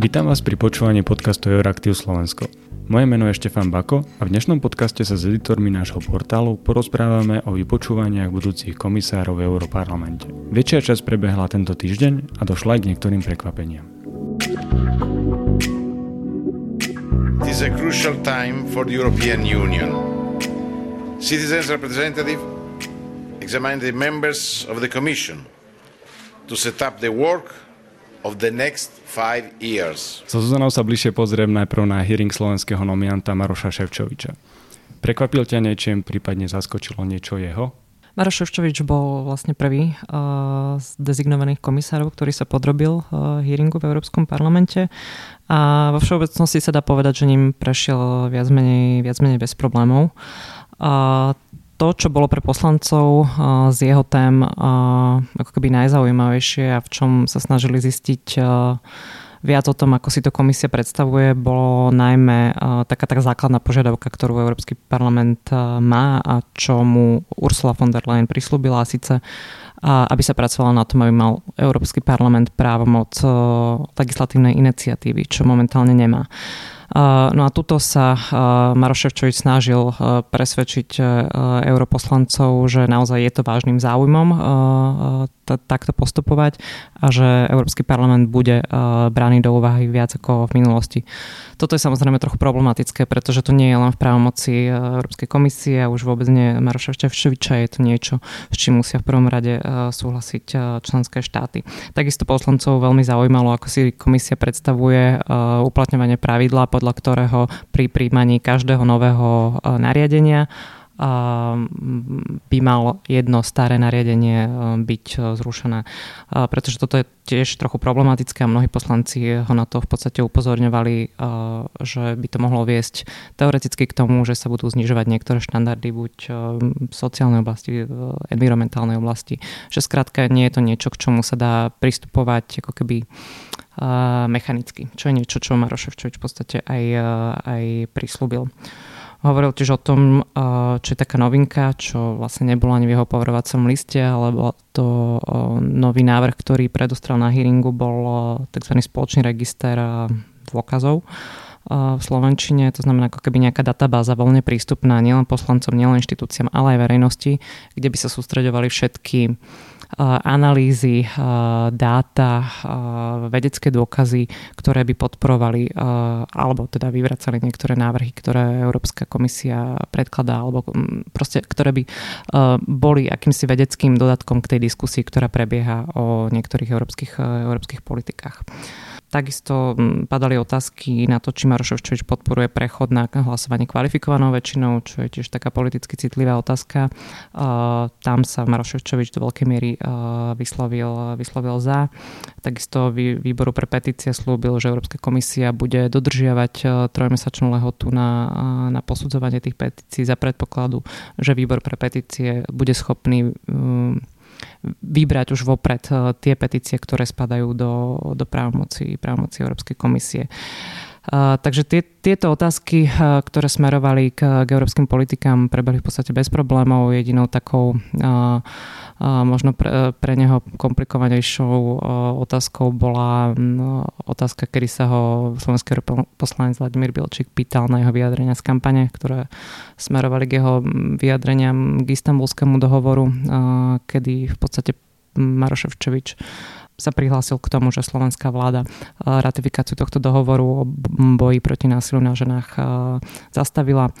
Vítam vás pri počúvaní podcastu Euraktiv Slovensko. Moje meno je Štefan Bako a v dnešnom podcaste sa s editormi nášho portálu porozprávame o vypočúvaniach budúcich komisárov v Európarlamente. Väčšia časť prebehla tento týždeň a došla aj k niektorým prekvapeniam. It is a crucial time for the European Union. Citizens representative examine the members of the Commission to set up the work of the next five years. So Zuzanou sa bližšie pozriem najprv na hearing slovenského nominanta Maroša Ševčoviča. Prekvapil ťa niečím, prípadne zaskočilo niečo jeho? Maroš Ševčovič bol vlastne prvý uh, z dezignovaných komisárov, ktorý sa podrobil uh, hearingu v Európskom parlamente a vo všeobecnosti sa dá povedať, že ním prešiel viac menej, viac menej bez problémov. Uh, to, čo bolo pre poslancov z jeho tém ako keby najzaujímavejšie a v čom sa snažili zistiť viac o tom, ako si to komisia predstavuje, bolo najmä taká tak základná požiadavka, ktorú Európsky parlament má a čo mu Ursula von der Leyen prislúbila, a síce aby sa pracovalo na tom, aby mal Európsky parlament právomoc legislatívnej iniciatívy, čo momentálne nemá. No a tuto sa Maroš snažil presvedčiť europoslancov, že naozaj je to vážnym záujmom takto postupovať a že Európsky parlament bude braný do úvahy viac ako v minulosti. Toto je samozrejme trochu problematické, pretože to nie je len v právomoci Európskej komisie a už vôbec nie Maroša je to niečo, s čím musia v prvom rade súhlasiť členské štáty. Takisto poslancov veľmi zaujímalo, ako si komisia predstavuje uplatňovanie pravidla, podľa ktorého pri príjmaní každého nového nariadenia by mal jedno staré nariadenie e, byť e, zrušené. Pretože toto je tiež trochu problematické a mnohí poslanci ho na to v podstate upozorňovali, e, že by to mohlo viesť teoreticky k tomu, že sa budú znižovať niektoré štandardy buď v sociálnej oblasti, v environmentálnej oblasti. Že skrátka nie je to niečo, k čomu sa dá pristupovať ako keby mechanicky, čo je niečo, čo Maroš Ševčovič v podstate aj, aj prislúbil. Hovoril tiež o tom, čo je taká novinka, čo vlastne nebolo ani v jeho poverovacom liste, alebo to nový návrh, ktorý predostrel na hearingu, bol tzv. spoločný register dôkazov v Slovenčine, to znamená ako keby nejaká databáza voľne prístupná nielen poslancom, nielen inštitúciám, ale aj verejnosti, kde by sa sústredovali všetky analýzy, dáta, vedecké dôkazy, ktoré by podporovali alebo teda vyvracali niektoré návrhy, ktoré Európska komisia predkladá alebo proste, ktoré by boli akýmsi vedeckým dodatkom k tej diskusii, ktorá prebieha o niektorých európskych, európskych politikách. Takisto mm, padali otázky na to, či Maroš Ševčovič podporuje prechod na hlasovanie kvalifikovanou väčšinou, čo je tiež taká politicky citlivá otázka. Tam sa Maroš Ševčovič do veľkej miery vyslovil, vyslovil za. Takisto výboru pre petície slúbil, že Európska komisia bude dodržiavať trojmesačnú lehotu na, na posudzovanie tých petícií za predpokladu, že výbor pre petície bude schopný vybrať už vopred eh, tie petície, ktoré spadajú do, do právomoci, právomoci Európskej komisie. Uh, takže tie, tieto otázky, ktoré smerovali k, k európskym politikám, prebehli v podstate bez problémov. Jedinou takou uh, možno pre, pre neho komplikovanejšou otázkou bola otázka, kedy sa ho slovenský poslanec Vladimír Bilčík pýtal na jeho vyjadrenia z kampane, ktoré smerovali k jeho vyjadreniam k istambulskému dohovoru, kedy v podstate Maroš Ševčovič sa prihlásil k tomu, že slovenská vláda ratifikáciu tohto dohovoru o boji proti násiliu na ženách zastavila.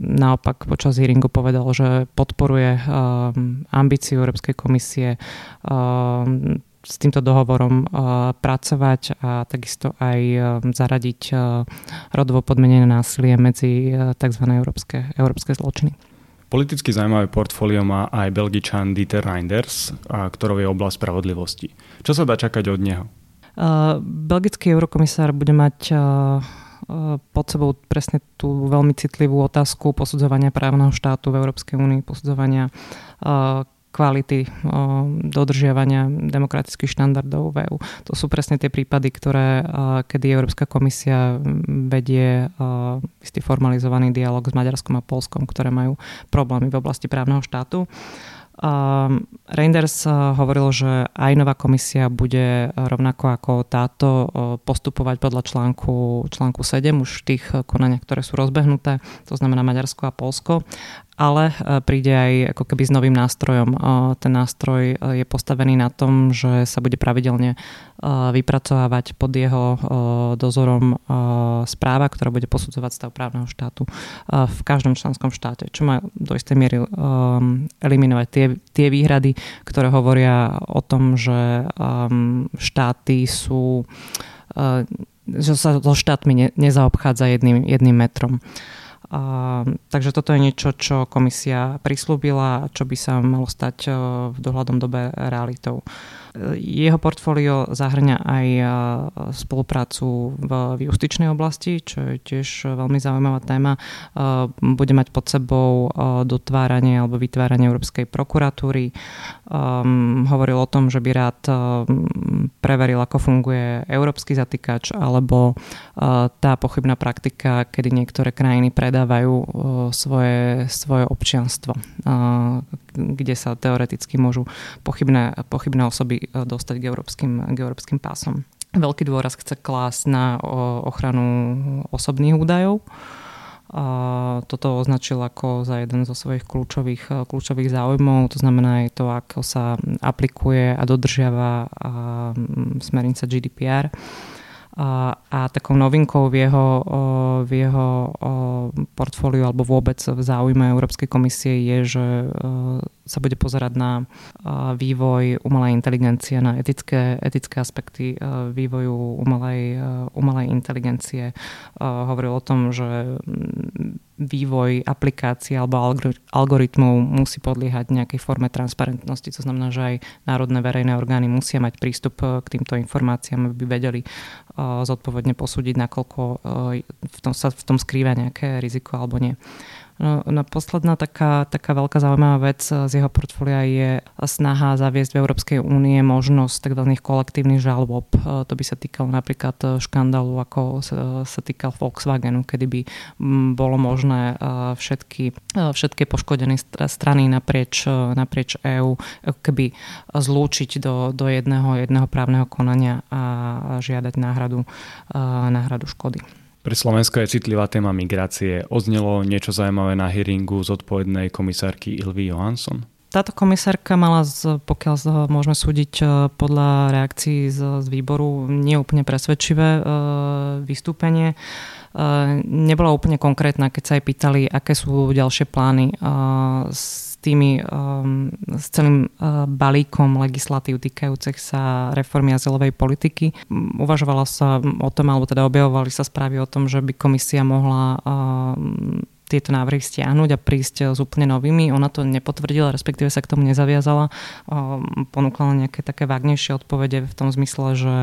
Naopak počas hearingu povedal, že podporuje ambíciu Európskej komisie s týmto dohovorom pracovať a takisto aj zaradiť rodovo podmenené násilie medzi tzv. európske, európske zločiny. Politicky zaujímavé portfólio má aj belgičan Dieter Reinders, ktorou je oblasť spravodlivosti. Čo sa dá čakať od neho? Uh, belgický eurokomisár bude mať uh, pod sebou presne tú veľmi citlivú otázku posudzovania právneho štátu v Európskej únii, posudzovania kvality dodržiavania demokratických štandardov v EU. To sú presne tie prípady, ktoré, kedy Európska komisia vedie istý formalizovaný dialog s Maďarskom a Polskom, ktoré majú problémy v oblasti právneho štátu. Reinders hovoril, že aj nová komisia bude rovnako ako táto postupovať podľa článku, článku 7 už tých konaniach, ktoré sú rozbehnuté, to znamená Maďarsko a Polsko ale e, príde aj ako keby s novým nástrojom. E, ten nástroj e, je postavený na tom, že sa bude pravidelne vypracovávať pod jeho dozorom správa, ktorá bude posudzovať stav právneho štátu v každom členskom štáte, čo má do istej miery eliminovať tie, tie výhrady, ktoré hovoria o tom, že štáty sú že sa so štátmi nezaobchádza jedným, jedným metrom. A, takže toto je niečo, čo komisia prislúbila, čo by sa malo stať v dohľadom dobe realitou. Jeho portfólio zahrňa aj spoluprácu v justičnej oblasti, čo je tiež veľmi zaujímavá téma. Bude mať pod sebou dotváranie alebo vytváranie Európskej prokuratúry. Hovoril o tom, že by rád preveril, ako funguje európsky zatýkač alebo tá pochybná praktika, kedy niektoré krajiny predávajú svoje, svoje občianstvo, kde sa teoreticky môžu pochybné, pochybné osoby e, dostať k európskym, k európskym pásom. Veľký dôraz chce klásť na ochranu osobných údajov. A toto označil ako za jeden zo svojich kľúčových, e, kľúčových záujmov, to znamená aj to, ako sa aplikuje a dodržiava smernica GDPR. A, takou novinkou v jeho, v jeho portfóliu alebo vôbec v záujme Európskej komisie je, že sa bude pozerať na vývoj umelej inteligencie, na etické, etické aspekty vývoju umelej, umelej inteligencie. Hovoril o tom, že vývoj aplikácií alebo algoritmov musí podliehať nejakej forme transparentnosti. To znamená, že aj národné verejné orgány musia mať prístup eh, k týmto informáciám, aby vedeli uh, zodpovedne posúdiť, nakoľko uh, v tom sa v tom skrýva nejaké riziko alebo nie. No, no posledná taká, taká veľká zaujímavá vec z jeho portfólia je snaha zaviesť v Európskej únie možnosť tzv. kolektívnych žalob. To by sa týkalo napríklad škandálu, ako sa, sa týkal Volkswagenu, kedy by bolo možné všetky, všetky poškodené strany naprieč, naprieč EÚ keby zlúčiť do, do jedného, jedného právneho konania a žiadať náhradu, náhradu škody. Pre Slovensko je citlivá téma migrácie. Oznelo niečo zaujímavé na hearingu zodpovednej komisárky Ilvy Johansson? Táto komisárka mala, z, pokiaľ môžeme súdiť e, podľa reakcií z, z výboru, neúplne presvedčivé e, vystúpenie. E, nebola úplne konkrétna, keď sa aj pýtali, aké sú ďalšie plány s tými, um, s celým uh, balíkom legislatív týkajúcich sa reformy azylovej politiky. Uvažovala sa o tom, alebo teda objavovali sa správy o tom, že by komisia mohla uh, tieto návrhy stiahnuť a prísť s úplne novými. Ona to nepotvrdila, respektíve sa k tomu nezaviazala. Ponúkla nejaké také vágnejšie odpovede v tom zmysle, že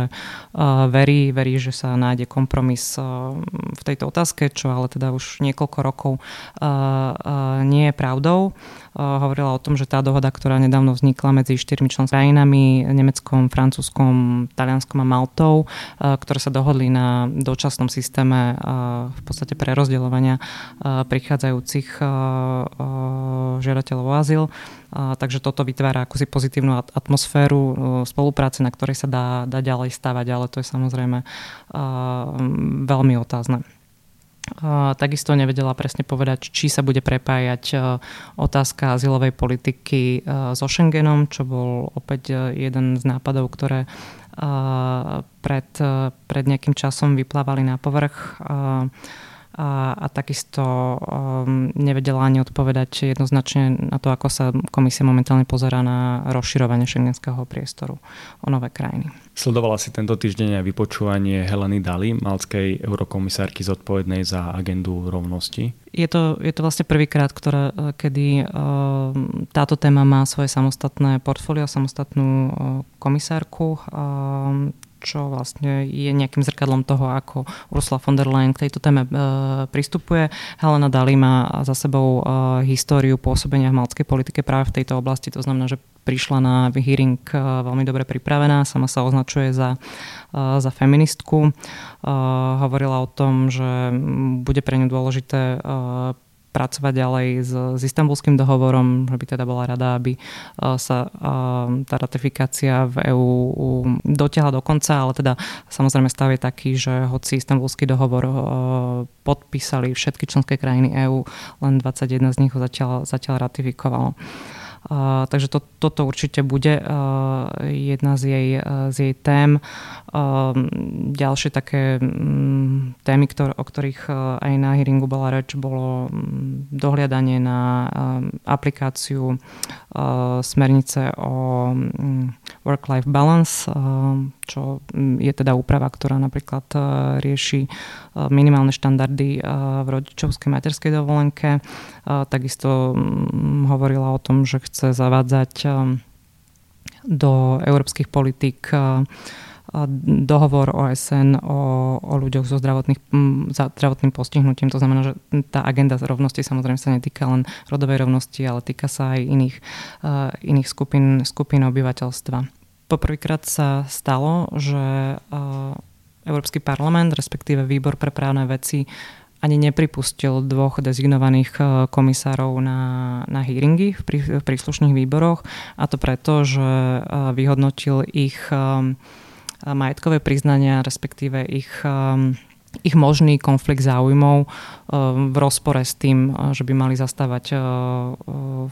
verí, verí, že sa nájde kompromis v tejto otázke, čo ale teda už niekoľko rokov nie je pravdou. Hovorila o tom, že tá dohoda, ktorá nedávno vznikla medzi štyrmi členskými krajinami, Nemeckom, Francúzskom, Talianskom a Maltou, ktoré sa dohodli na dočasnom systéme v podstate prerozdeľovania prichádzajúcich žiadateľov o azyl. Takže toto vytvára akúsi pozitívnu atmosféru spolupráce, na ktorej sa dá, dá ďalej stavať, ale to je samozrejme veľmi otázne. Takisto nevedela presne povedať, či sa bude prepájať otázka azylovej politiky so Schengenom, čo bol opäť jeden z nápadov, ktoré pred, pred nejakým časom vyplávali na povrch a, a takisto um, nevedela ani odpovedať jednoznačne na to, ako sa komisia momentálne pozera na rozširovanie šengenského priestoru o nové krajiny. Sledovala si tento týždeň aj vypočúvanie Heleny Daly, malckej eurokomisárky zodpovednej za agendu rovnosti? Je to, je to vlastne prvýkrát, kedy uh, táto téma má svoje samostatné portfólio, samostatnú uh, komisárku. Uh, čo vlastne je nejakým zrkadlom toho, ako Ursula von der Leyen k tejto téme e, pristupuje. Helena Dali má za sebou e, históriu pôsobenia v malckej politike práve v tejto oblasti, to znamená, že prišla na hearing e, veľmi dobre pripravená, sama sa označuje za, za feministku. Hovorila o tom, že bude pre ňu dôležité pracovať ďalej s, s istambulským dohovorom, že by teda bola rada, aby sa tá ratifikácia v EÚ dotiahla do konca, ale teda samozrejme stav je taký, že hoci istambulský dohovor podpísali všetky členské krajiny EÚ, len 21 z nich ho zatiaľ, zatiaľ ratifikovalo. Takže to, toto určite bude jedna z jej, z jej tém. Ďalšie také um, témy, ktor- o ktorých aj na hearingu bola reč, bolo um, dohliadanie na aplikáciu smernice o um, work-life balance, čo je teda úprava, ktorá napríklad rieši minimálne štandardy v rodičovskej materskej dovolenke. Takisto hovorila o tom, že chce zavádzať do európskych politík dohovor OSN o, o ľuďoch so zdravotným postihnutím. To znamená, že tá agenda rovnosti samozrejme sa netýka len rodovej rovnosti, ale týka sa aj iných, uh, iných skupín, skupín obyvateľstva. Poprvýkrát sa stalo, že uh, Európsky parlament, respektíve výbor pre právne veci ani nepripustil dvoch dezignovaných e, komisárov na, na hearingy v, prí, v príslušných výboroch a to preto, že e, vyhodnotil ich e, majetkové priznania, respektíve ich ich možný konflikt záujmov v rozpore s tým, že by mali zastávať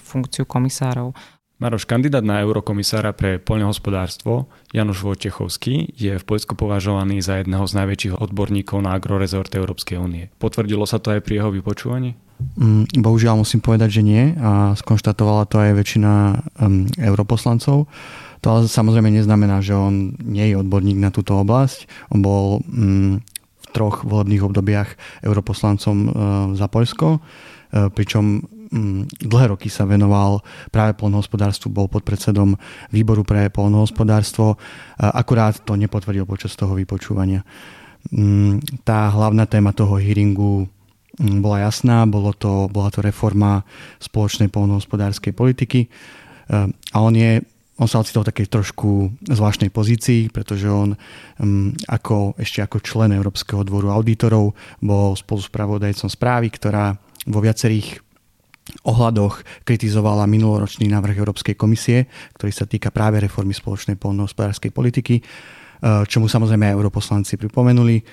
funkciu komisárov. Maroš, kandidát na eurokomisára pre poľnohospodárstvo Janoš Vojtechovský je v Poľsku považovaný za jedného z najväčších odborníkov na agrorezort Európskej únie. Potvrdilo sa to aj pri jeho vypočúvaní? Mm, bohužiaľ musím povedať, že nie a skonštatovala to aj väčšina um, europoslancov. To ale samozrejme neznamená, že on nie je odborník na túto oblasť. On bol um, v troch volebných obdobiach europoslancom uh, za Poľsko, uh, pričom Mm, dlhé roky sa venoval práve polnohospodárstvu, bol podpredsedom výboru pre polnohospodárstvo, akurát to nepotvrdil počas toho vypočúvania. Mm, tá hlavná téma toho hearingu mm, bola jasná, bolo to, bola to reforma spoločnej polnohospodárskej politiky a on je on sa ocitol v takej trošku zvláštnej pozícii, pretože on um, ako, ešte ako člen Európskeho dvoru auditorov bol spoluspravodajcom správy, ktorá vo viacerých ohľadoch kritizovala minuloročný návrh Európskej komisie, ktorý sa týka práve reformy spoločnej poľnohospodárskej politiky, e, čomu samozrejme aj europoslanci pripomenuli.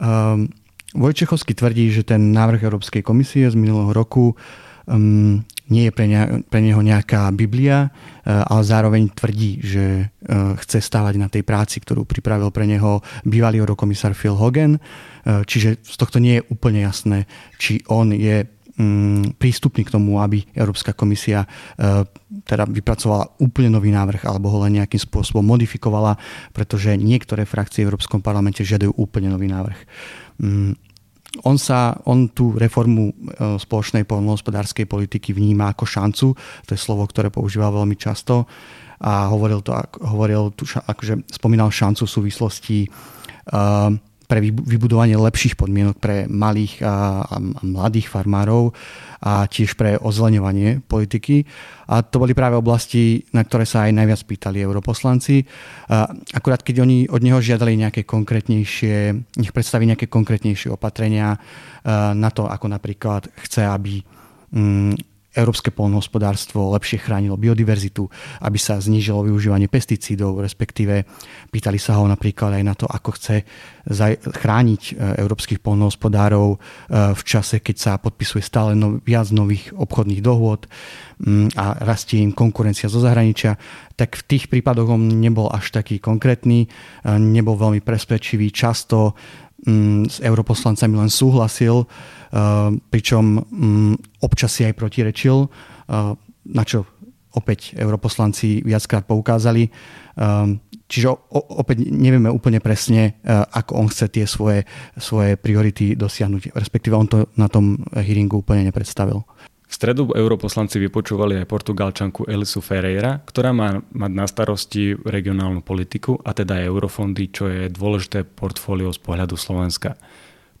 Um, Vojčechovský tvrdí, že ten návrh Európskej komisie z minulého roku um, nie je pre, ne, pre neho nejaká Biblia, uh, ale zároveň tvrdí, že uh, chce stávať na tej práci, ktorú pripravil pre neho bývalý eurokomisár Phil Hogan. Uh, čiže z tohto nie je úplne jasné, či on je Mm, prístupný k tomu, aby Európska komisia e, teda vypracovala úplne nový návrh alebo ho len nejakým spôsobom modifikovala, pretože niektoré frakcie v Európskom parlamente žiadajú úplne nový návrh. On sa, on tú reformu e, spoločnej poľnohospodárskej politiky vníma ako šancu, to je slovo, ktoré používa veľmi často. A hovoril to, hovoril tu, akože spomínal šancu v súvislosti uh, pre vybudovanie lepších podmienok pre malých a, a mladých farmárov a tiež pre ozleňovanie politiky. A to boli práve oblasti, na ktoré sa aj najviac pýtali europoslanci. A akurát keď oni od neho žiadali nejaké konkrétnejšie, nech predstaví nejaké konkrétnejšie opatrenia na to, ako napríklad chce, aby mm, európske polnohospodárstvo lepšie chránilo biodiverzitu, aby sa znížilo využívanie pesticídov, respektíve pýtali sa ho napríklad aj na to, ako chce chrániť e, európskych polnohospodárov e, v čase, keď sa podpisuje stále no, viac nových obchodných dohôd mm, a rastie im konkurencia zo zahraničia, tak v tých prípadoch on nebol až taký konkrétny, e, nebol veľmi presvedčivý, často mm, s europoslancami len súhlasil, pričom mm, občas si aj protirečil, na čo opäť europoslanci viackrát poukázali. Čiže opäť nevieme úplne presne, ako on chce tie svoje, svoje priority dosiahnuť. Respektíve on to na tom hearingu úplne nepredstavil. V stredu europoslanci vypočúvali aj portugalčanku Elisu Ferreira, ktorá má mať na starosti regionálnu politiku a teda eurofondy, čo je dôležité portfólio z pohľadu Slovenska.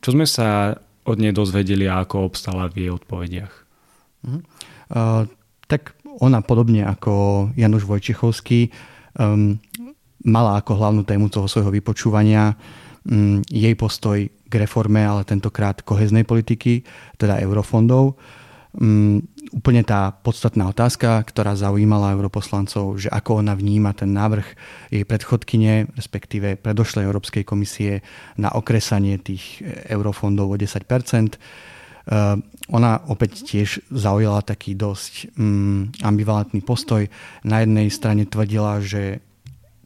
Čo sme sa od nej dozvedeli a ako obstala v jej odpovediach? Uh, tak ona podobne ako Januš Vojčechovský um, mala ako hlavnú tému toho svojho vypočúvania mm, jej postoj k reforme, ale tentokrát koheznej politiky, teda eurofondov. Um, úplne tá podstatná otázka, ktorá zaujímala europoslancov, že ako ona vníma ten návrh jej predchodkyne, respektíve predošlej Európskej komisie na okresanie tých eurofondov o 10 Uh, ona opäť tiež zaujala taký dosť um, ambivalentný postoj. Na jednej strane tvrdila, že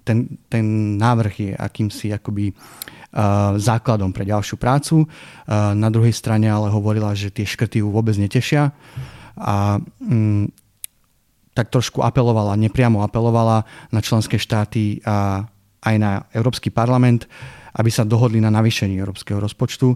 ten, ten návrh je akýmsi akoby uh, základom pre ďalšiu prácu. Uh, na druhej strane ale hovorila, že tie škrty ju vôbec netešia a um, tak trošku apelovala, nepriamo apelovala na členské štáty a aj na Európsky parlament, aby sa dohodli na navýšení európskeho rozpočtu,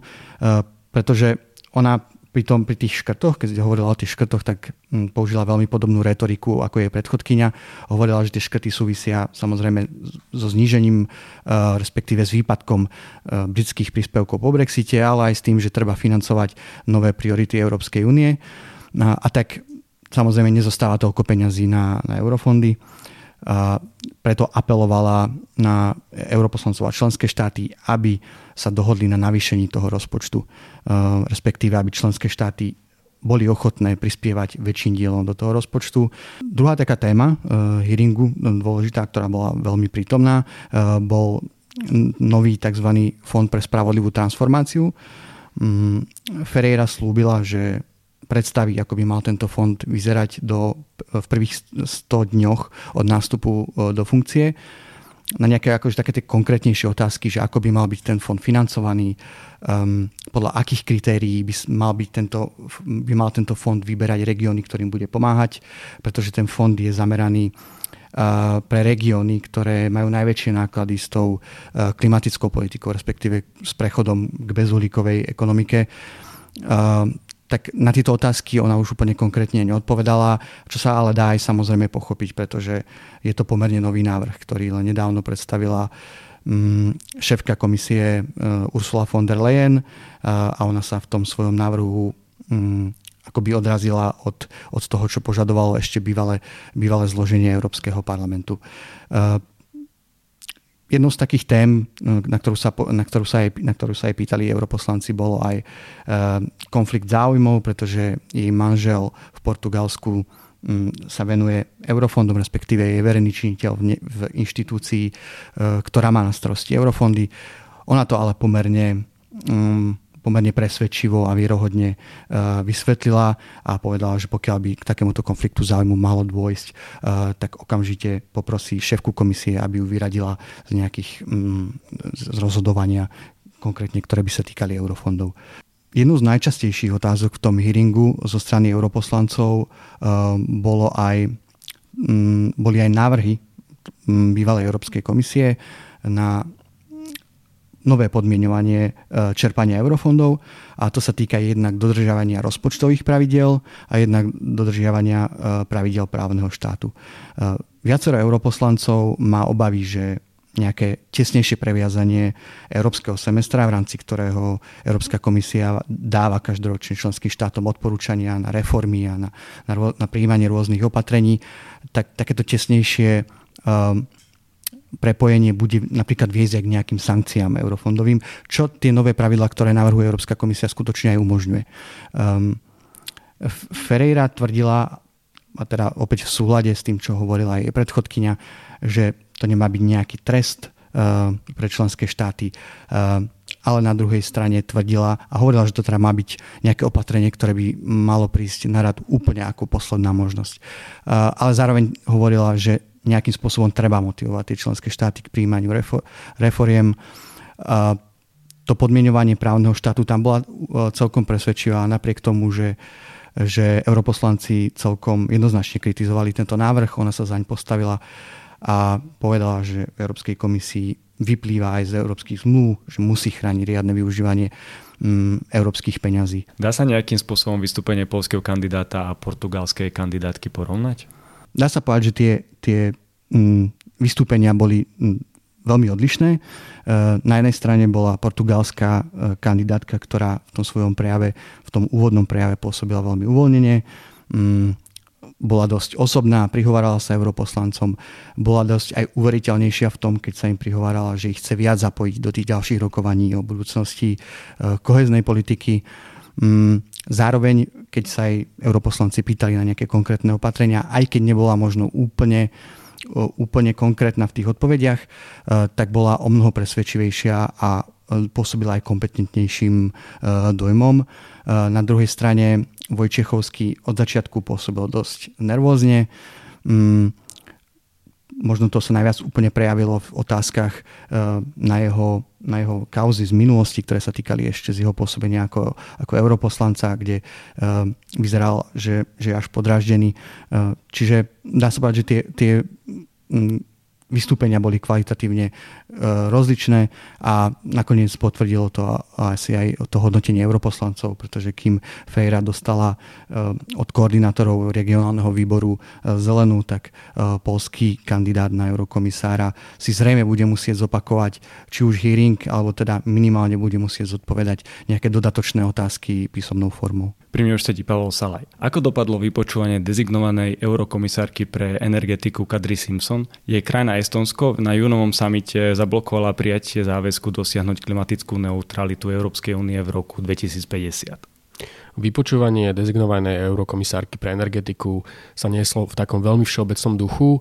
pretože ona pri, tom, pri tých škrtoch, keď hovorila o tých škrtoch, tak hm, použila veľmi podobnú retoriku, ako je predchodkynia. Hovorila, že tie škrty súvisia samozrejme so znížením, uh, respektíve s výpadkom uh, britských príspevkov po Brexite, ale aj s tým, že treba financovať nové priority Európskej únie. A, a tak samozrejme nezostáva toľko peňazí na, na eurofondy. A preto apelovala na europoslancov a členské štáty, aby sa dohodli na navýšení toho rozpočtu, eh, respektíve aby členské štáty boli ochotné prispievať väčším dielom do toho rozpočtu. Druhá taká téma uh, hearingu, dôležitá, ktorá bola veľmi prítomná, bol nový tzv. Fond pre spravodlivú transformáciu. Um, Ferreira slúbila, že predstaví, ako by mal tento fond vyzerať do, v prvých 100 dňoch od nástupu do funkcie na nejaké akože také tie konkrétnejšie otázky, že ako by mal byť ten fond financovaný, um, podľa akých kritérií by mal, byť tento, by mal tento fond vyberať regióny, ktorým bude pomáhať, pretože ten fond je zameraný uh, pre regióny, ktoré majú najväčšie náklady s tou uh, klimatickou politikou, respektíve s prechodom k bezuhlíkovej ekonomike. Uh, tak na tieto otázky ona už úplne konkrétne neodpovedala, čo sa ale dá aj samozrejme pochopiť, pretože je to pomerne nový návrh, ktorý len nedávno predstavila um, šéfka komisie uh, Ursula von der Leyen uh, a ona sa v tom svojom návrhu um, akoby odrazila od, od toho, čo požadovalo ešte bývalé, bývalé zloženie Európskeho parlamentu. Jednou z takých tém, na ktorú sa, na ktorú sa, aj, na ktorú sa aj pýtali europoslanci, bolo aj e, konflikt záujmov, pretože jej manžel v Portugalsku sa venuje eurofondom, respektíve je verejný činiteľ v, inštitúcii, e, ktorá má na starosti eurofondy. Ona to ale pomerne um, pomerne presvedčivo a vierohodne e, vysvetlila a povedala, že pokiaľ by k takémuto konfliktu záujmu malo dôjsť, e, tak okamžite poprosí šéfku komisie, aby ju vyradila z nejakých mm, z rozhodovania, konkrétne ktoré by sa týkali eurofondov. Jednou z najčastejších otázok v tom hearingu zo strany europoslancov e, bolo aj, mm, boli aj návrhy mm, bývalej Európskej komisie na nové podmienovanie e, čerpania eurofondov a to sa týka jednak dodržiavania rozpočtových pravidel a jednak dodržiavania e, pravidel právneho štátu. E, viacero europoslancov má obavy, že nejaké tesnejšie previazanie európskeho semestra, v rámci ktorého Európska komisia dáva každoročne členským štátom odporúčania na reformy a na, na, na prijímanie rôznych opatrení, tak takéto tesnejšie um, prepojenie bude napríklad viesť k nejakým sankciám eurofondovým, čo tie nové pravidlá, ktoré navrhuje Európska komisia, skutočne aj umožňuje. Um, Ferreira tvrdila, a teda opäť v súhľade s tým, čo hovorila aj predchodkynia, že to nemá byť nejaký trest uh, pre členské štáty, uh, ale na druhej strane tvrdila a hovorila, že to teda má byť nejaké opatrenie, ktoré by malo prísť na rad úplne ako posledná možnosť. Ale zároveň hovorila, že nejakým spôsobom treba motivovať tie členské štáty k príjmaniu reforiem. To podmienovanie právneho štátu tam bola e, celkom presvedčivá napriek tomu, že, že europoslanci celkom jednoznačne kritizovali tento návrh. Ona sa zaň postavila a povedala, že Európskej komisii vyplýva aj z európskych zmluv, že musí chrániť riadne využívanie mm, európskych peňazí. Dá sa nejakým spôsobom vystúpenie polského kandidáta a portugalskej kandidátky porovnať? dá sa povedať, že tie, tie mm, vystúpenia boli mm, veľmi odlišné. E, na jednej strane bola portugalská e, kandidátka, ktorá v tom svojom prejave, v tom úvodnom prejave pôsobila veľmi uvoľnene. Bola dosť osobná, prihovárala sa europoslancom, bola dosť aj uveriteľnejšia v tom, keď sa im prihovárala, že ich chce viac zapojiť do tých ďalších rokovaní o budúcnosti koheznej politiky. Mm, zároveň, keď sa aj europoslanci pýtali na nejaké konkrétne opatrenia, aj keď nebola možno úplne úplne konkrétna v tých odpovediach, tak bola o mnoho presvedčivejšia a pôsobila aj kompetentnejším dojmom. Na druhej strane Vojčechovský od začiatku pôsobil dosť nervózne. Mm, možno to sa najviac úplne prejavilo v otázkach eh, na jeho, na jeho kauzy z minulosti, ktoré sa týkali ešte z jeho pôsobenia ako, ako europoslanca, kde uh, vyzeral, že, je až podráždený. Uh, čiže dá sa povedať, že tie, tie mm, vystúpenia boli kvalitatívne e, rozličné a nakoniec potvrdilo to asi aj to hodnotenie europoslancov, pretože kým Fejra dostala e, od koordinátorov regionálneho výboru e, zelenú, tak polský kandidát na eurokomisára si zrejme bude musieť zopakovať či už hearing, alebo teda minimálne bude musieť zodpovedať nejaké dodatočné otázky písomnou formou. Pri sedí Pavel Salaj. Ako dopadlo vypočúvanie dezignovanej eurokomisárky pre energetiku Kadri Simpson? Jej krajina Estonsko na júnovom samite zablokovala prijatie záväzku dosiahnuť klimatickú neutralitu Európskej únie v roku 2050. Vypočúvanie dezignovanej eurokomisárky pre energetiku sa nieslo v takom veľmi všeobecnom duchu. E,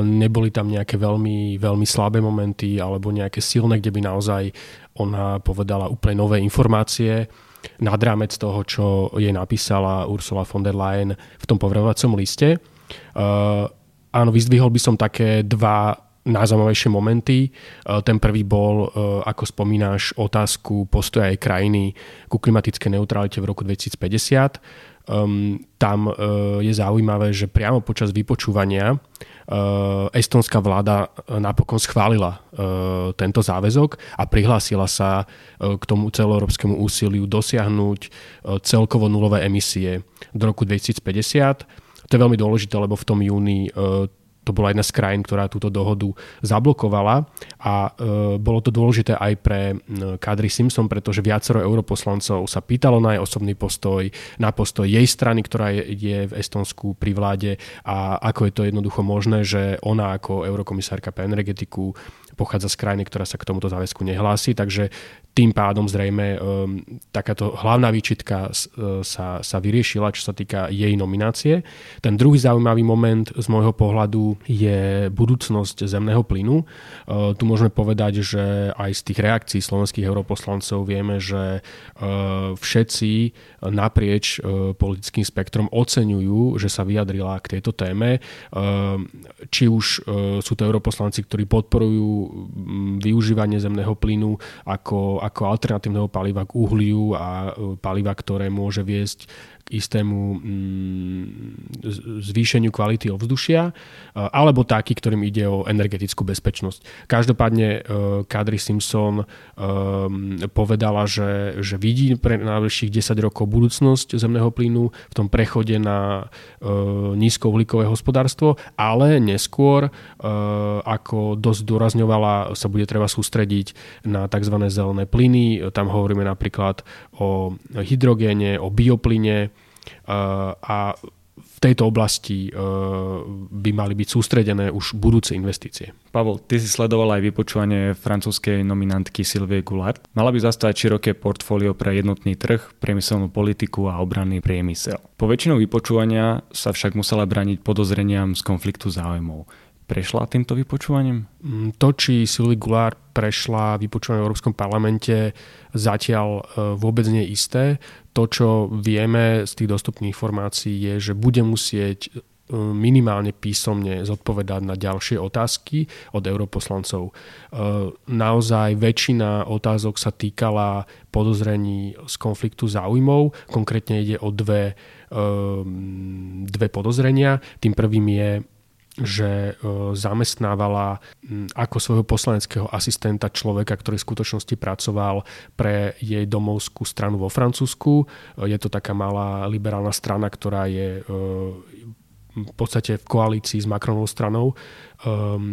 neboli tam nejaké veľmi, veľmi slabé momenty alebo nejaké silné, kde by naozaj ona povedala úplne nové informácie nad rámec toho, čo jej napísala Ursula von der Leyen v tom poverovacom liste. Uh, áno, vyzdvihol by som také dva najzaujímavejšie momenty. Uh, ten prvý bol, uh, ako spomínaš, otázku postoja aj krajiny ku klimatickej neutralite v roku 2050. Um, tam uh, je zaujímavé, že priamo počas vypočúvania estonská vláda napokon schválila uh, tento záväzok a prihlásila sa k tomu celoeurópskemu úsiliu dosiahnuť celkovo nulové emisie do roku 2050. To je veľmi dôležité, lebo v tom júni to bola jedna z krajín, ktorá túto dohodu zablokovala. A e, bolo to dôležité aj pre Kadri Simpson, pretože viacero europoslancov sa pýtalo na jej osobný postoj, na postoj jej strany, ktorá je, je v Estonsku pri vláde a ako je to jednoducho možné, že ona ako eurokomisárka pre energetiku pochádza z krajiny, ktorá sa k tomuto záväzku nehlási, takže tým pádom zrejme um, takáto hlavná výčitka uh, sa, sa vyriešila, čo sa týka jej nominácie. Ten druhý zaujímavý moment z môjho pohľadu je budúcnosť zemného plynu. Uh, tu môžeme povedať, že aj z tých reakcií slovenských europoslancov vieme, že uh, všetci naprieč politickým spektrom oceňujú, že sa vyjadrila k tejto téme. Či už sú to europoslanci, ktorí podporujú využívanie zemného plynu ako ako alternatívneho paliva k uhliu a e, paliva, ktoré môže viesť k istému mm, zvýšeniu kvality ovzdušia, e, alebo taký, ktorým ide o energetickú bezpečnosť. Každopádne e, Kadri Simpson povedala, že, že vidí pre najbližších 10 rokov budúcnosť zemného plynu v tom prechode na nízkouhlíkové hospodárstvo, ale neskôr, ako dosť dôrazňovala, sa bude treba sústrediť na tzv. zelené plyny. Tam hovoríme napríklad o hydrogéne, o bioplyne a v tejto oblasti eh, by mali byť sústredené už budúce investície. Pavel, ty si sledoval aj vypočúvanie francúzskej nominantky Sylvie Goulart. Mala by zastávať široké portfólio pre jednotný trh, priemyselnú politiku a obranný priemysel. Po väčšinu vypočúvania sa však musela braniť podozreniam z konfliktu záujmov prešla týmto vypočúvaním? Mm, to, či Sylvie Goulart prešla vypočúvanie v Európskom parlamente, zatiaľ e, vôbec nie je isté. To, čo vieme z tých dostupných informácií, je, že bude musieť e, minimálne písomne zodpovedať na ďalšie otázky od europoslancov. E, naozaj väčšina otázok sa týkala podozrení z konfliktu záujmov. Konkrétne ide o dve, dve podozrenia. Tým prvým je že e, zamestnávala ako svojho poslaneckého asistenta človeka, ktorý v skutočnosti pracoval pre jej domovskú stranu vo Francúzsku. E, je to taká malá liberálna strana, ktorá je e, v podstate v koalícii s Macronovou stranou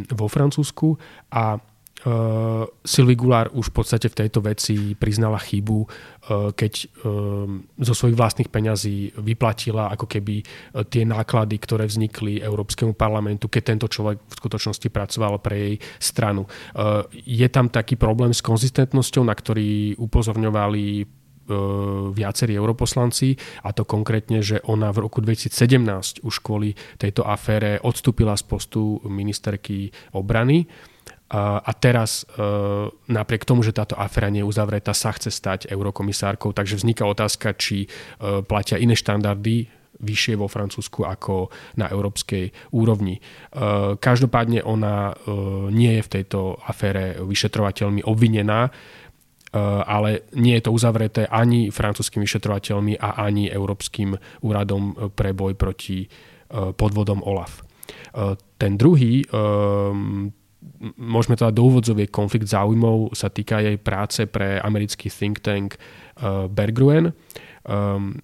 vo Francúzsku a Uh, Sylvie Goulart už v podstate v tejto veci priznala chybu, uh, keď um, zo svojich vlastných peňazí vyplatila ako keby tie náklady, ktoré vznikli Európskemu parlamentu, keď tento človek v skutočnosti pracoval pre jej stranu. Je tam taký problém s konzistentnosťou, na ktorý upozorňovali viacerí europoslanci a to konkrétne, že ona v roku 2017 už kvôli tejto afére odstúpila z postu ministerky obrany a teraz e, napriek tomu, že táto aféra nie je uzavretá, sa chce stať eurokomisárkou, takže vzniká otázka, či e, platia iné štandardy vyššie vo Francúzsku ako na európskej úrovni. E, každopádne ona nie je v tejto afére vyšetrovateľmi obvinená, ale nie je to uzavreté ani francúzskými vyšetrovateľmi a ani Európskym úradom pre boj proti podvodom OLAF. Ten druhý môžeme to dať do úvodzoviek, konflikt záujmov sa týka jej práce pre americký think tank uh, Bergruen. Um,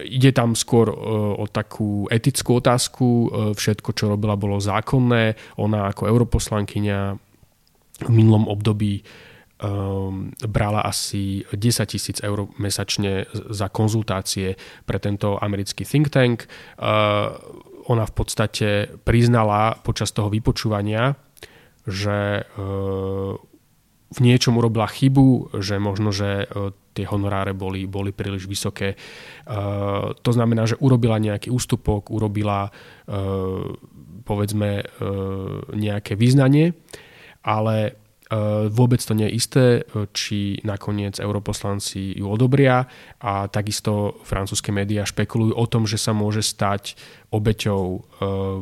ide tam skôr uh, o takú etickú otázku. Uh, všetko, čo robila, bolo zákonné. Ona ako europoslankyňa v minulom období um, brala asi 10 tisíc eur mesačne za konzultácie pre tento americký think tank. Uh, ona v podstate priznala počas toho vypočúvania, že e, v niečom urobila chybu, že možno, že e, tie honoráre boli, boli príliš vysoké. E, to znamená, že urobila nejaký ústupok, urobila povedzme nejaké význanie, ale vôbec to nie je isté, či nakoniec europoslanci ju odobria a takisto francúzske médiá špekulujú o tom, že sa môže stať obeťou e,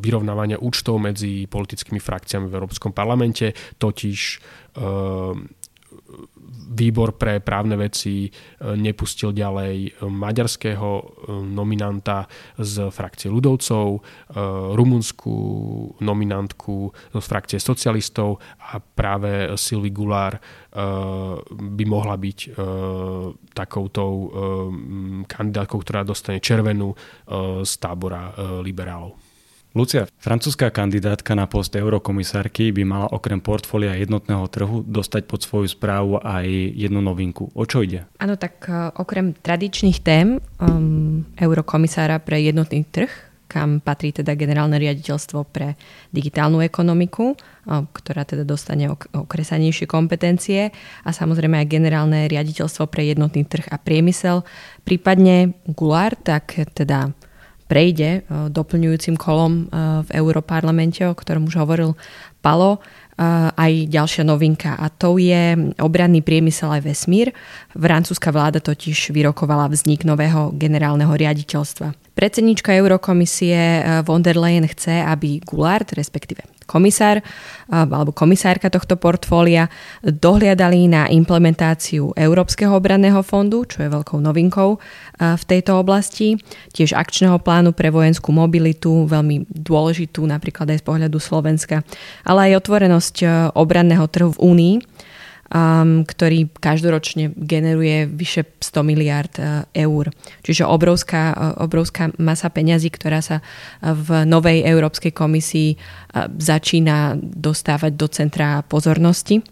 vyrovnávania účtov medzi politickými frakciami v Európskom parlamente, totiž e, výbor pre právne veci e, nepustil ďalej maďarského nominanta z frakcie ľudovcov, rumunskú nominantku z frakcie socialistov a práve Sylvie Goulart by mohla byť takouto kandidátkou, ktorá dostane červenú z tábora liberálov. Lucia, francúzska kandidátka na post eurokomisárky by mala okrem portfólia jednotného trhu dostať pod svoju správu aj jednu novinku. O čo ide? Áno, tak uh, okrem tradičných tém um, eurokomisára pre jednotný trh, kam patrí teda generálne riaditeľstvo pre digitálnu ekonomiku, um, ktorá teda dostane ok- okresanejšie kompetencie a samozrejme aj generálne riaditeľstvo pre jednotný trh a priemysel, prípadne Gulár, tak teda prejde e, doplňujúcim kolom e, v Európarlamente, o ktorom už hovoril Palo, e, aj ďalšia novinka a to je obranný priemysel aj vesmír. Francúzska vláda totiž vyrokovala vznik nového generálneho riaditeľstva. Predsednička Eurokomisie von der Leyen chce, aby Goulart, respektíve komisár alebo komisárka tohto portfólia dohliadali na implementáciu Európskeho obranného fondu, čo je veľkou novinkou v tejto oblasti, tiež akčného plánu pre vojenskú mobilitu, veľmi dôležitú napríklad aj z pohľadu Slovenska, ale aj otvorenosť obranného trhu v Únii um, ktorý každoročne generuje vyše 100 miliard uh, eur. Čiže obrovská, uh, obrovská masa peňazí, ktorá sa uh, v novej Európskej komisii začína dostávať do centra pozornosti.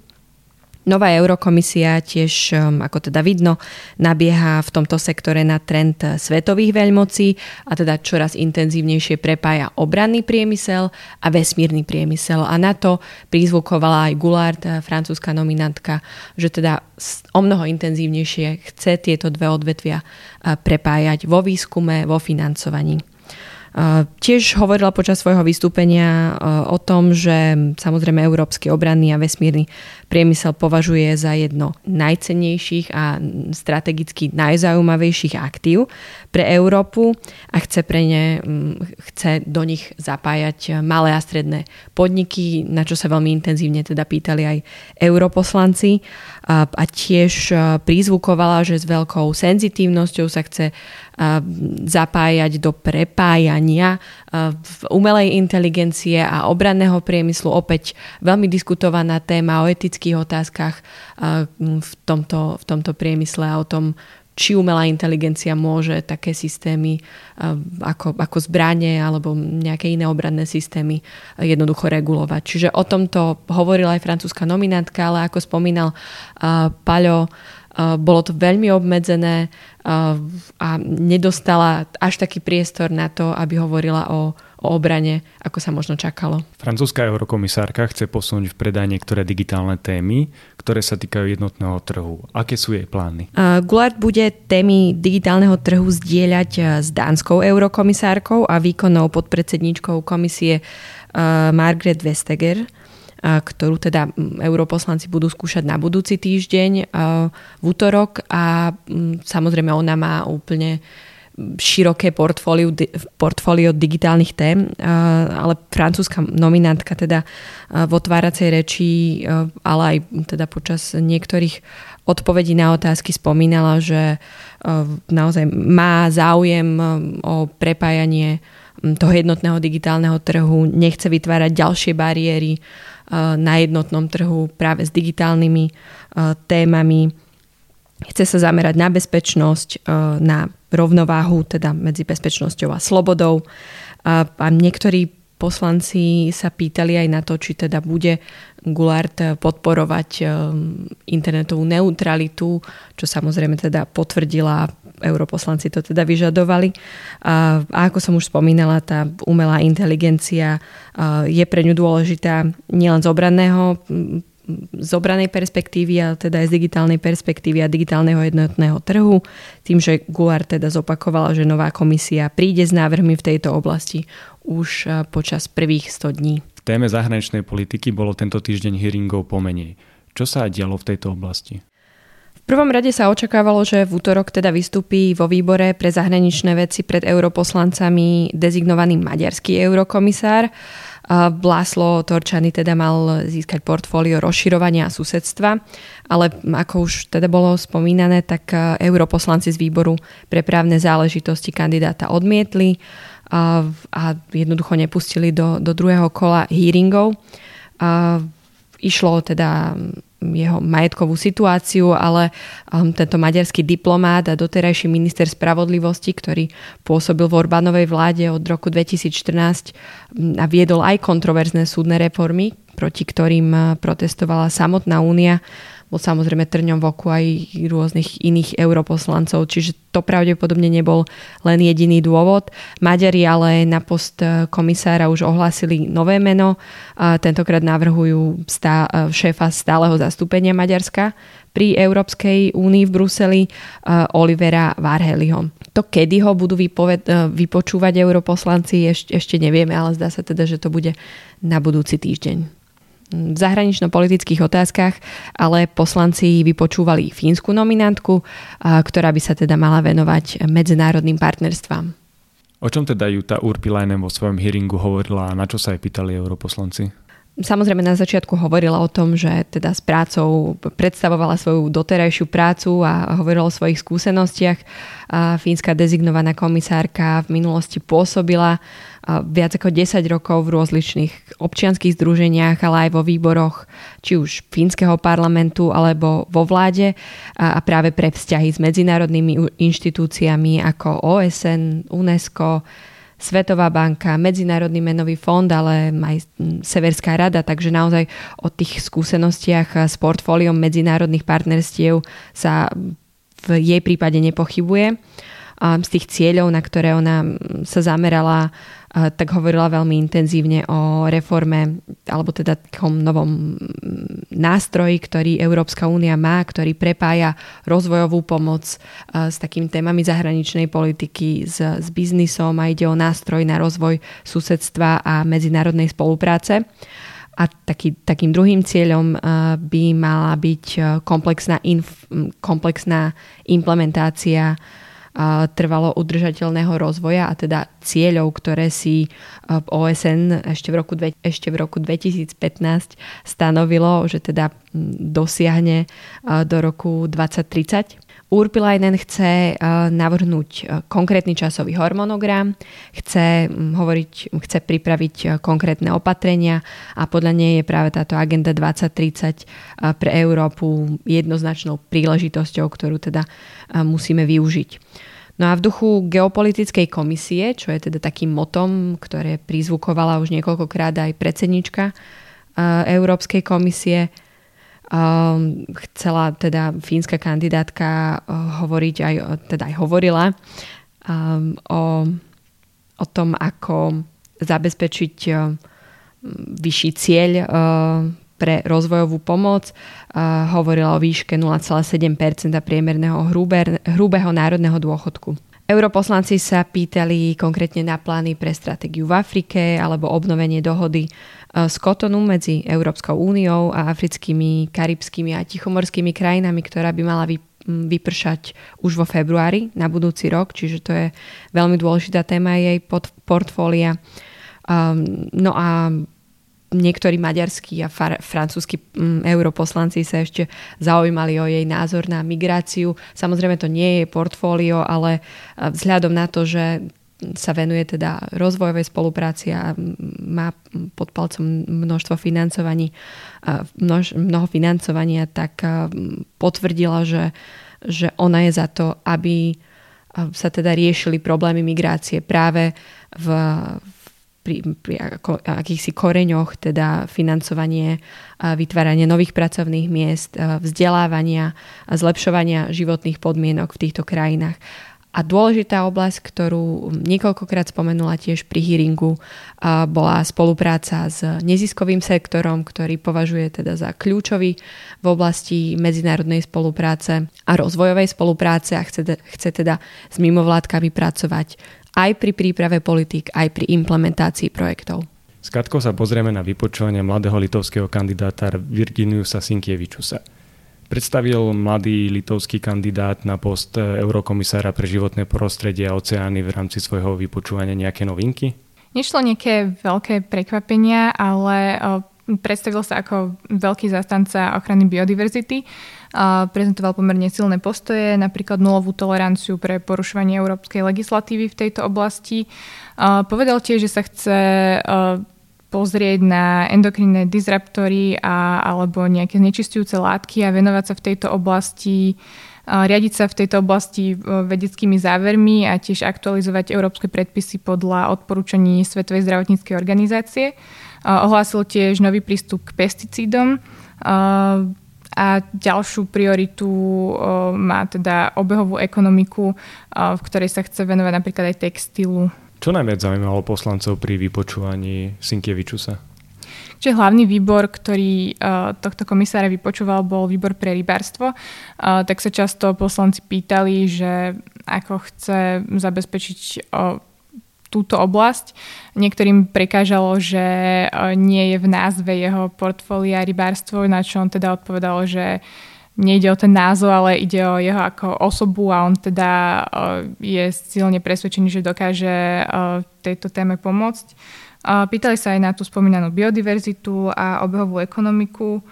Nová eurokomisia tiež, um, ako teda vidno, nabieha v tomto sektore na trend svetových veľmocí a teda čoraz intenzívnejšie prepája obranný priemysel a vesmírny priemysel. A na to prizvukovala aj Goulart, francúzska nominantka, že teda o mnoho intenzívnejšie chce tieto dve odvetvia prepájať vo výskume, vo financovaní. Tiež hovorila počas svojho vystúpenia o tom, že samozrejme európsky obranný a vesmírny priemysel považuje za jedno najcennejších a strategicky najzaujímavejších aktív pre Európu a chce pre ne, chce do nich zapájať malé a stredné podniky, na čo sa veľmi intenzívne teda pýtali aj europoslanci a tiež prizvukovala, že s veľkou senzitívnosťou sa chce zapájať do prepájania v umelej inteligencie a obranného priemyslu. Opäť veľmi diskutovaná téma o etických otázkach v tomto, v tomto priemysle a o tom, či umelá inteligencia môže také systémy ako, ako zbranie alebo nejaké iné obranné systémy jednoducho regulovať. Čiže o tomto hovorila aj francúzska nominantka, ale ako spomínal Paľo, bolo to veľmi obmedzené a nedostala až taký priestor na to, aby hovorila o, o obrane, ako sa možno čakalo. Francúzska eurokomisárka chce posunúť v predaj niektoré digitálne témy, ktoré sa týkajú jednotného trhu. Aké sú jej plány? Gulard bude témy digitálneho trhu zdieľať s dánskou eurokomisárkou a výkonnou podpredsedničkou komisie Margaret Vestager ktorú teda europoslanci budú skúšať na budúci týždeň v útorok. A samozrejme ona má úplne široké portfólio, portfólio digitálnych tém, ale francúzska nominantka teda v otváracej reči, ale aj teda počas niektorých odpovedí na otázky spomínala, že naozaj má záujem o prepájanie toho jednotného digitálneho trhu, nechce vytvárať ďalšie bariéry, na jednotnom trhu práve s digitálnymi eh, témami. Chce sa zamerať na bezpečnosť, eh, na rovnováhu teda medzi bezpečnosťou a slobodou. A niektorí poslanci sa pýtali aj na to, či teda bude Gulard podporovať internetovú neutralitu, čo samozrejme teda potvrdila europoslanci to teda vyžadovali. A, ako som už spomínala, tá umelá inteligencia je pre ňu dôležitá nielen z obranného z obranej perspektívy, ale teda aj z digitálnej perspektívy a digitálneho jednotného trhu. Tým, že Guar teda zopakovala, že nová komisia príde s návrhmi v tejto oblasti už počas prvých 100 dní. V téme zahraničnej politiky bolo tento týždeň hearingov pomenej. Čo sa dialo v tejto oblasti? Prvom rade sa očakávalo, že v útorok teda vystúpi vo výbore pre zahraničné veci pred europoslancami dezignovaný maďarský eurokomisár. Bláslo Torčany teda mal získať portfólio rozširovania a susedstva, ale ako už teda bolo spomínané, tak europoslanci z výboru pre právne záležitosti kandidáta odmietli a, a jednoducho nepustili do, do druhého kola hearingov. A išlo teda jeho majetkovú situáciu, ale um, tento maďarský diplomát a doterajší minister spravodlivosti, ktorý pôsobil v Orbánovej vláde od roku 2014 um, a viedol aj kontroverzné súdne reformy, proti ktorým uh, protestovala samotná únia, bol samozrejme trňom v oku aj rôznych iných europoslancov, čiže to pravdepodobne nebol len jediný dôvod. Maďari ale na post komisára už ohlásili nové meno. Tentokrát navrhujú stá, šéfa stáleho zastúpenia Maďarska pri Európskej únii v Bruseli Olivera Varheliho. To, kedy ho budú vypoved- vypočúvať europoslanci, ešte, ešte nevieme, ale zdá sa teda, že to bude na budúci týždeň v zahranično-politických otázkach, ale poslanci vypočúvali fínsku nominantku, ktorá by sa teda mala venovať medzinárodným partnerstvám. O čom teda Juta Urpilainen vo svojom hearingu hovorila a na čo sa aj pýtali europoslanci? Samozrejme na začiatku hovorila o tom, že teda s prácou predstavovala svoju doterajšiu prácu a hovorila o svojich skúsenostiach. Fínska dezignovaná komisárka v minulosti pôsobila viac ako 10 rokov v rozličných občianských združeniach, ale aj vo výboroch či už fínskeho parlamentu alebo vo vláde a práve pre vzťahy s medzinárodnými inštitúciami ako OSN, UNESCO, Svetová banka, Medzinárodný menový fond, ale aj Severská rada, takže naozaj o tých skúsenostiach s portfóliom medzinárodných partnerstiev sa v jej prípade nepochybuje. Z tých cieľov, na ktoré ona sa zamerala, tak hovorila veľmi intenzívne o reforme alebo teda takom novom nástroji, ktorý Európska únia má, ktorý prepája rozvojovú pomoc s takými témami zahraničnej politiky, s, s biznisom a ide o nástroj na rozvoj susedstva a medzinárodnej spolupráce. A taký, takým druhým cieľom by mala byť komplexná, inf, komplexná implementácia trvalo udržateľného rozvoja a teda cieľov, ktoré si OSN ešte v roku, ešte v roku 2015 stanovilo, že teda dosiahne do roku 2030. Urpilainen chce navrhnúť konkrétny časový hormonogram, chce, hovoriť, chce pripraviť konkrétne opatrenia a podľa nej je práve táto agenda 2030 pre Európu jednoznačnou príležitosťou, ktorú teda musíme využiť. No a v duchu geopolitickej komisie, čo je teda takým motom, ktoré prizvukovala už niekoľkokrát aj predsednička Európskej komisie, chcela teda fínska kandidátka hovoriť aj, teda aj hovorila o, o tom, ako zabezpečiť vyšší cieľ pre rozvojovú pomoc. Uh, hovorila o výške 0,7 priemerného hrubé, hrubého národného dôchodku. Europoslanci sa pýtali konkrétne na plány pre stratégiu v Afrike alebo obnovenie dohody z Kotonu medzi Európskou úniou a africkými, karibskými a tichomorskými krajinami, ktorá by mala vypršať už vo februári na budúci rok, čiže to je veľmi dôležitá téma jej portfólia. Um, no a niektorí maďarskí a far, francúzski mm, europoslanci sa ešte zaujímali o jej názor na migráciu. Samozrejme to nie je portfólio, ale vzhľadom na to, že sa venuje teda rozvojovej spolupráci a má pod palcom množstvo financovaní, množ, mnoho financovania, tak potvrdila, že, že ona je za to, aby sa teda riešili problémy migrácie práve v, pri, pri ako, akýchsi koreňoch, teda financovanie, vytváranie nových pracovných miest, vzdelávania a zlepšovania životných podmienok v týchto krajinách. A dôležitá oblasť, ktorú niekoľkokrát spomenula tiež pri hearingu, bola spolupráca s neziskovým sektorom, ktorý považuje teda za kľúčový v oblasti medzinárodnej spolupráce a rozvojovej spolupráce a chce, chce teda s mimovládkami pracovať aj pri príprave politik, aj pri implementácii projektov. Skratko sa pozrieme na vypočúvanie mladého litovského kandidáta Virginiusa Sinkievičusa. Predstavil mladý litovský kandidát na post eurokomisára pre životné prostredie a oceány v rámci svojho vypočúvania nejaké novinky? Nešlo nejaké veľké prekvapenia, ale predstavil sa ako veľký zastanca ochrany biodiverzity. Prezentoval pomerne silné postoje, napríklad nulovú toleranciu pre porušovanie európskej legislatívy v tejto oblasti. Povedal tiež, že sa chce pozrieť na endokrinné disruptory a, alebo nejaké znečistujúce látky a venovať sa v tejto oblasti riadiť sa v tejto oblasti vedeckými závermi a tiež aktualizovať európske predpisy podľa odporúčaní Svetovej zdravotníckej organizácie. Ohlásil tiež nový prístup k pesticídom a ďalšiu prioritu má teda obehovú ekonomiku, v ktorej sa chce venovať napríklad aj textilu. Čo najviac zaujímalo poslancov pri vypočúvaní Sinkievičusa? Čiže hlavný výbor, ktorý uh, tohto komisára vypočúval, bol výbor pre rybárstvo. Uh, tak sa často poslanci pýtali, že ako chce zabezpečiť uh, túto oblasť. Niektorým prekážalo, že e, nie je v názve jeho portfólia rybárstvo, na čo on teda odpovedal, že nejde o ten názov, ale ide o jeho ako osobu a on teda e, je silne presvedčený, že dokáže e, tejto téme pomôcť. Pýtali sa aj na tú spomínanú biodiverzitu a obehovú ekonomiku,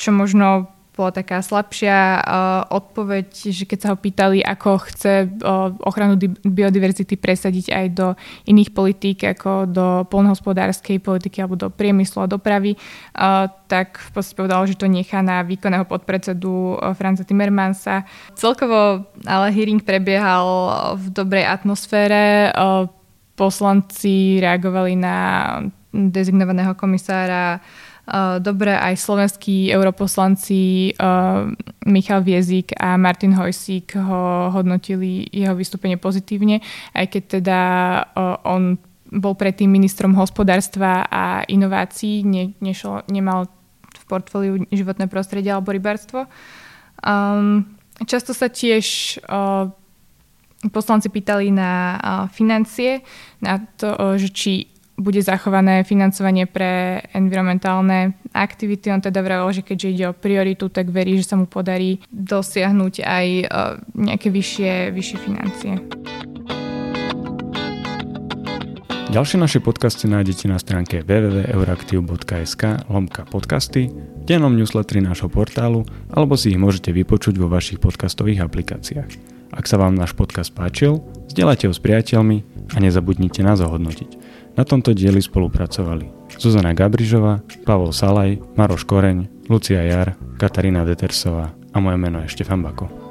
čo možno bola taká slabšia uh, odpoveď, že keď sa ho pýtali, ako chce uh, ochranu di- biodiverzity presadiť aj do iných politík, ako do polnohospodárskej politiky alebo do priemyslu a dopravy, uh, tak v podstate povedal, že to nechá na výkonného podpredsedu Franza Timmermansa. Celkovo ale hearing prebiehal v dobrej atmosfére. Poslanci reagovali na dezignovaného komisára Dobre, aj slovenskí europoslanci Michal Viezik a Martin Hojsík ho hodnotili jeho vystúpenie pozitívne, aj keď teda on bol predtým ministrom hospodárstva a inovácií, ne, nešlo, nemal v portfóliu životné prostredie alebo rybárstvo. Um, často sa tiež uh, poslanci pýtali na uh, financie, na to, uh, že či bude zachované financovanie pre environmentálne aktivity. On teda vravel, že keďže ide o prioritu, tak verí, že sa mu podarí dosiahnuť aj e, nejaké vyššie, vyššie financie. Ďalšie naše podcasty nájdete na stránke www.euraktiv.sk lomka podcasty, v dennom newsletteri nášho portálu alebo si ich môžete vypočuť vo vašich podcastových aplikáciách. Ak sa vám náš podcast páčil, zdieľajte ho s priateľmi a nezabudnite nás ohodnotiť. Na tomto dieli spolupracovali Zuzana Gabrižová, Pavol Salaj, Maroš Koreň, Lucia Jar, Katarína Detersová a moje meno je Štefan Bako.